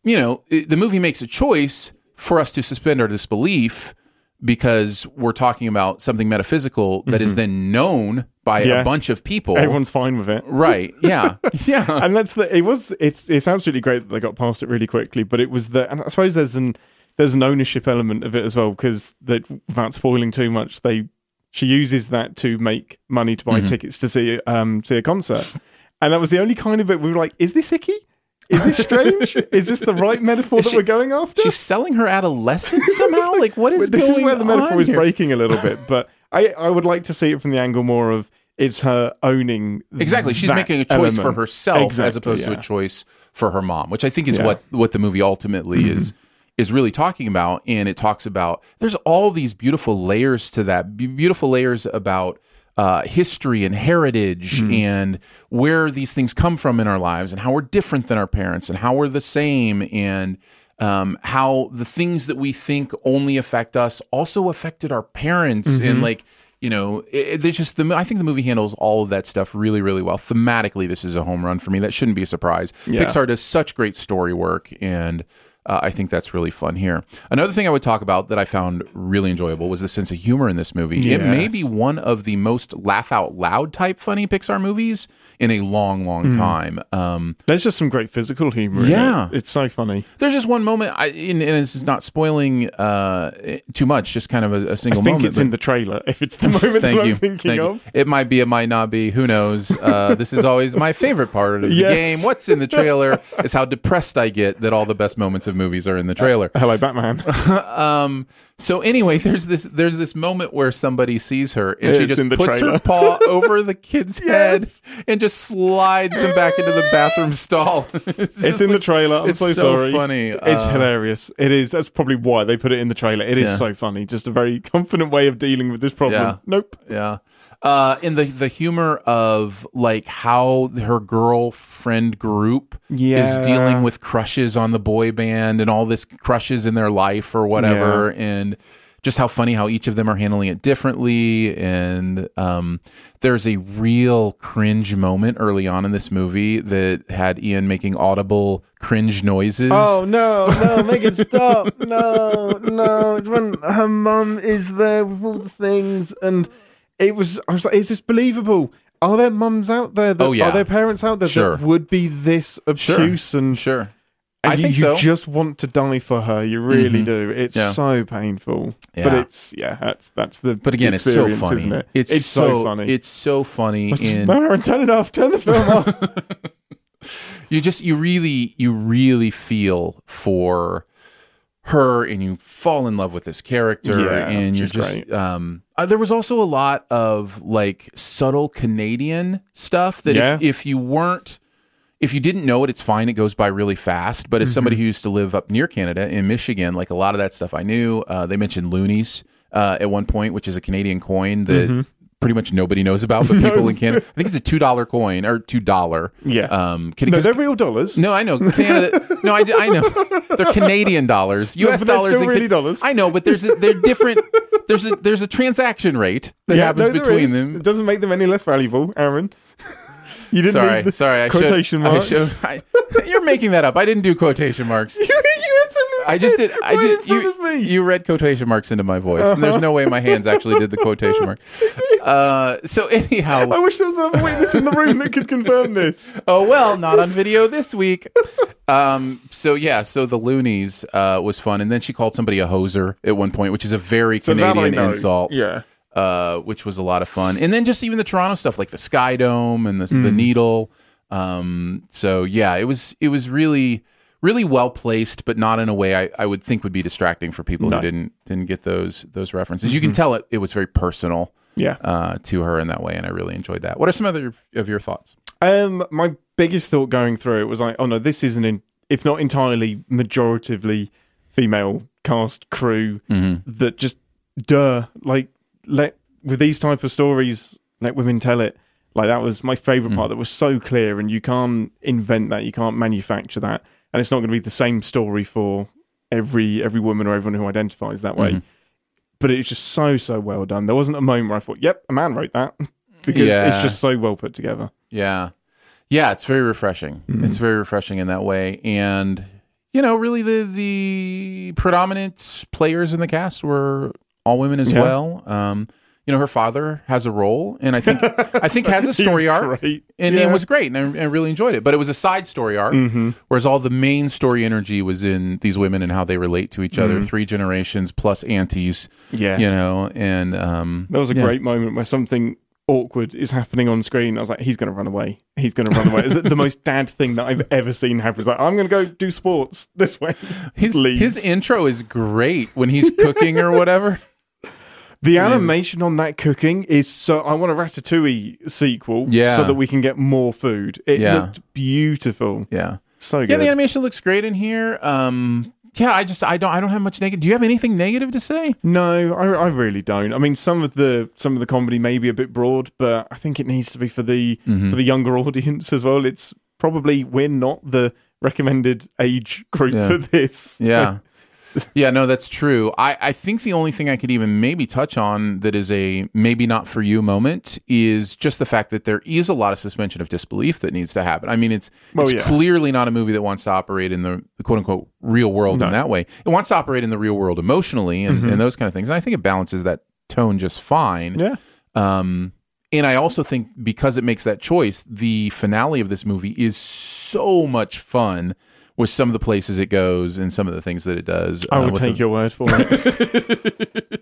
you know it- the movie makes a choice for us to suspend our disbelief. Because we're talking about something metaphysical that is then known by Mm-hmm. Yeah. a bunch of people. Everyone's fine with it. Right. Yeah. Yeah. and that's the it was it's it's absolutely great that they got past it really quickly but it was the and i suppose there's an there's an ownership element of it as well because that without spoiling too much they she uses that to make money to buy Mm-hmm. tickets to see um see a concert and that was the only kind of it we were like is this icky is this strange is this the right metaphor that she- we're going after She's selling her adolescence somehow. like what is this is where the metaphor is here? breaking a little bit but i i would like to see it from the angle more of it's her owning Exactly. She's making a choice for element. herself as Exactly, opposed to a choice for her mom, which I think is Yeah. Mm-hmm. what what the movie ultimately is is really talking about. And it talks about there's all these beautiful layers to that, beautiful layers about uh, history and heritage Mm-hmm. and where these things come from in our lives and how we're different than our parents and how we're the same and um, how the things that we think only affect us also affected our parents Mm-hmm. and like you know, it, it- just the. I think the movie handles all of that stuff really, really well. Thematically, this is a home run for me. That shouldn't be a surprise. Yeah. Pixar does such great story work, and uh, I think that's really fun here. Another thing I would talk about that I found really enjoyable was the sense of humor in this movie. It may be one of the most laugh out loud type funny Pixar movies in a long, long Hmm. time. Um, There's just some great physical humor. in Yeah. it. it's so funny. there's just one moment, I, and, and this is not spoiling uh, too much, just kind of a single moment. I think moment. it's in the trailer. If it's the moment that Thank I'm you. thinking Thank you. of, It might be, it might not be. Who knows? Uh, this is always my favorite part of the Yes. game. What's in the trailer is how depressed I get that all the best moments of movies are in the trailer. Hello, Batman. Um. So anyway, there's this there's this moment where somebody sees her and she just puts trailer. her paw over the kid's Yes. head and just slides them back into the bathroom stall. it's It's in the trailer. I'm it's so, so sorry. funny. It's Uh, hilarious. It is. That's probably why they put it in the trailer. It is Yeah. so funny. Just a very confident way of dealing with this problem. Yeah. Nope. Yeah. Uh, in the the humor of like how her girlfriend group Yeah. is dealing with crushes on the boy band and all this crushes in their life or whatever, and just how funny how each of them are handling it differently. And um, there's a real cringe moment early on in this movie that had Ian making audible cringe noises. Oh no, no, make it stop. No, no. It's when her mom is there with all the things and it was I was like, is this believable? Are there mums out there that Oh, yeah. are there parents out there Sure. that would be this obtuse and, sure. and I you, think you so. just want to die for her. You really Mhm. do. It's Yeah. so painful. But it's yeah, that's that's the But again, it's so funny. isn't it? It's, so, funny. It's so funny. in turn it off. Turn the film off. you just you really you really feel for her and you fall in love with this character Yeah, and you're just great. um uh, there was also a lot of like subtle Canadian stuff that Yeah. if, if you weren't if you didn't know it, it's fine. It goes by really fast. But as Mm-hmm. somebody who used to live up near Canada in Michigan, like a lot of that stuff I knew. Uh, they mentioned loonies uh, at one point, which is a Canadian coin that Mm-hmm. pretty much nobody knows about, but people in Canada. I think it's a two dollar coin or two dollar. Yeah. Um, can, no, they're real dollars. no, I know Canada. no, I, I know they're Canadian dollars, No, U.S. but dollars, really dollars. I know, but there's a, they're different. There's a there's a transaction rate that happens no, between is. them. It doesn't make them any less valuable, Aaron. you didn't Sorry, sorry. I quotation should, marks. Should, I, you're making that up. I didn't do quotation marks. absolutely I just did. I did. You, you read quotation marks into my voice, and there's no way my hands actually did the quotation mark. Uh, so anyhow, I wish there was another witness in the room that could confirm this. oh well, not on video this week. Um, so yeah, so the loonies uh, was fun, and then she called somebody a hoser at one point, which is a very So Canadian insult. Yeah. uh, which was a lot of fun. And then just even the Toronto stuff, like the Sky Dome and the, the Needle. Um, so yeah, it was it was really really well placed, but not in a way I, I would think would be distracting for people No. who didn't didn't get those those references. You can tell it it was very personal Yeah. uh, to her in that way, and I really enjoyed that. What are some other of your thoughts? Um, my biggest thought going through it was like, oh no, this isn't in, if not entirely majoritively female cast crew that just duh like let with these type of stories let women tell it. Like that was my favorite part. That was so clear, and you can't invent that. You can't manufacture that, and it's not going to be the same story for every every woman or everyone who identifies that way. But it was just so so well done. There wasn't a moment where I thought, "Yep, a man wrote that," because Yeah. it's just so well put together. Yeah. Yeah, it's very refreshing. It's very refreshing in that way. And you know, really the the predominant players in the cast were all women as Yeah. well. Um, you know, her father has a role and I think I think has a story arc. great. And Yeah. it was great and I, I really enjoyed it. But it was a side story arc, Mm-hmm. whereas all the main story energy was in these women and how they relate to each other. Three generations plus aunties. Mm-hmm. Yeah. You know, and um There was a yeah. great moment where something awkward is happening on screen. I was like, he's going to run away. He's going to run away. Is it the most dad thing that I've ever seen happen? It's like, I'm going to go do sports this way. his, his intro is great when he's cooking or whatever. the animation on that cooking is so. I want a Ratatouille sequel Yeah. so that we can get more food. It Yeah. looked beautiful. Yeah. So good. Yeah, the animation looks great in here. Um, yeah, I just I don't I don't have much negative. Do you have anything negative to say? No, I, I really don't. I mean, some of the some of the comedy may be a bit broad, but I think it needs to be for the Mm-hmm. for the younger audience as well. It's probably we're not the recommended age group Yeah. for this. Yeah. yeah, no, that's true. I, I think the only thing I could even maybe touch on that is a maybe not for you moment is just the fact that there is a lot of suspension of disbelief that needs to happen. I mean, it's Well, it's yeah. clearly not a movie that wants to operate in the, the quote unquote real world in that way. It wants to operate in the real world emotionally and, and those kind of things. And I think it balances that tone just fine. Yeah. Um, and I also think because it makes that choice, the finale of this movie is so much fun with some of the places it goes and some of the things that it does. I uh, would take the- your word for it.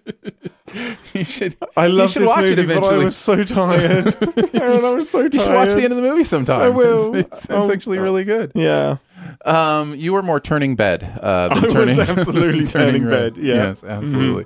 you should. I you love should this watch movie, it but I was so tired. Aaron, I was so tired. you should watch the end of the movie sometime. I will. It's, it's, actually really good. Yeah. Um, you were more turning bed uh, I was absolutely turning red. bed, yeah. Mm-hmm. Yes, absolutely.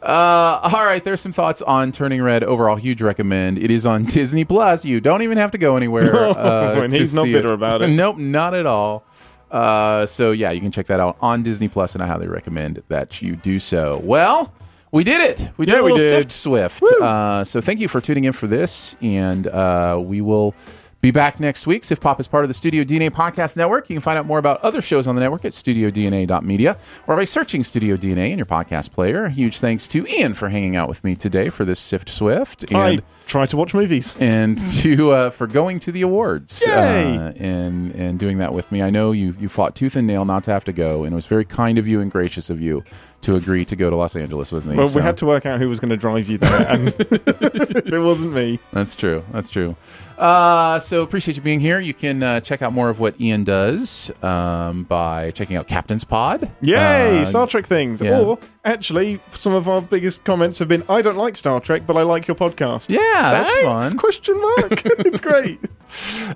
Uh, all right, there's some thoughts on Turning Red. Overall, huge recommend. It is on Disney Plus. You don't even have to go anywhere. Uh, and to he's not bitter about it. Nope, not at all. Uh, so yeah, you can check that out on Disney Plus, and I highly recommend that you do so. Well. We did it. We did Yeah, a we did. Sift Swift. Uh, so thank you for tuning in for this, and uh, we will be back next week. SiftPop is part of the Studio DNA Podcast Network. You can find out more about other shows on the network at studiodna.media or by searching Studio DNA in your podcast player. Huge thanks to Ian for hanging out with me today for this Sift Swift. I And try to watch movies. and to uh, for going to the awards Yay! uh, and and doing that with me. I know you you fought tooth and nail not to have to go, and it was very kind of you and gracious of you to agree to go to Los Angeles with me. Well, so we had to work out who was going to drive you there, and it wasn't me. That's true. That's true. Uh, so appreciate you being here. You can uh, check out more of what Ian does um, by checking out Captain's Pod. Yay, Uh, Star Trek things. yeah. Or actually, some of our biggest comments have been, "I don't like Star Trek, but I like your podcast." Yeah, that's Thanks? fun. Question mark. it's great.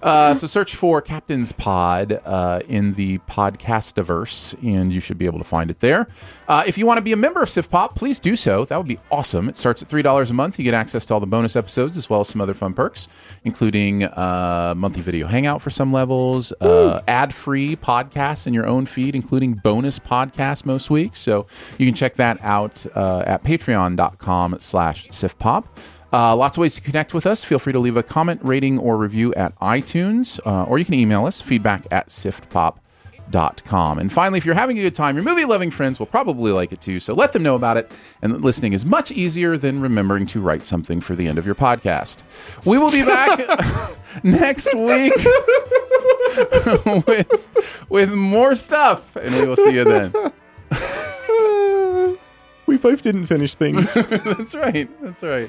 Uh, so search for Captain's Pod uh, in the podcastiverse, and you should be able to find it there. Uh, if you want to be a member of SiftPop, please do so. That would be awesome. It starts at three dollars a month. You get access to all the bonus episodes as well as some other fun perks, including uh, monthly video hangout for some levels, uh, ad-free podcasts in your own feed, including bonus podcasts most weeks. So you can check that out uh, at Patreon.com/slash SiftPop. Uh, lots of ways to connect with us. Feel free to leave a comment, rating, or review at iTunes, uh, or you can email us feedback at siftpop.com. And finally, if you're having a good time, your movie loving friends will probably like it too. So let them know about it. And listening is much easier than remembering to write something for the end of your podcast. We will be back next week with, with more stuff, and we will see you then. We both didn't finish things. That's right. That's right.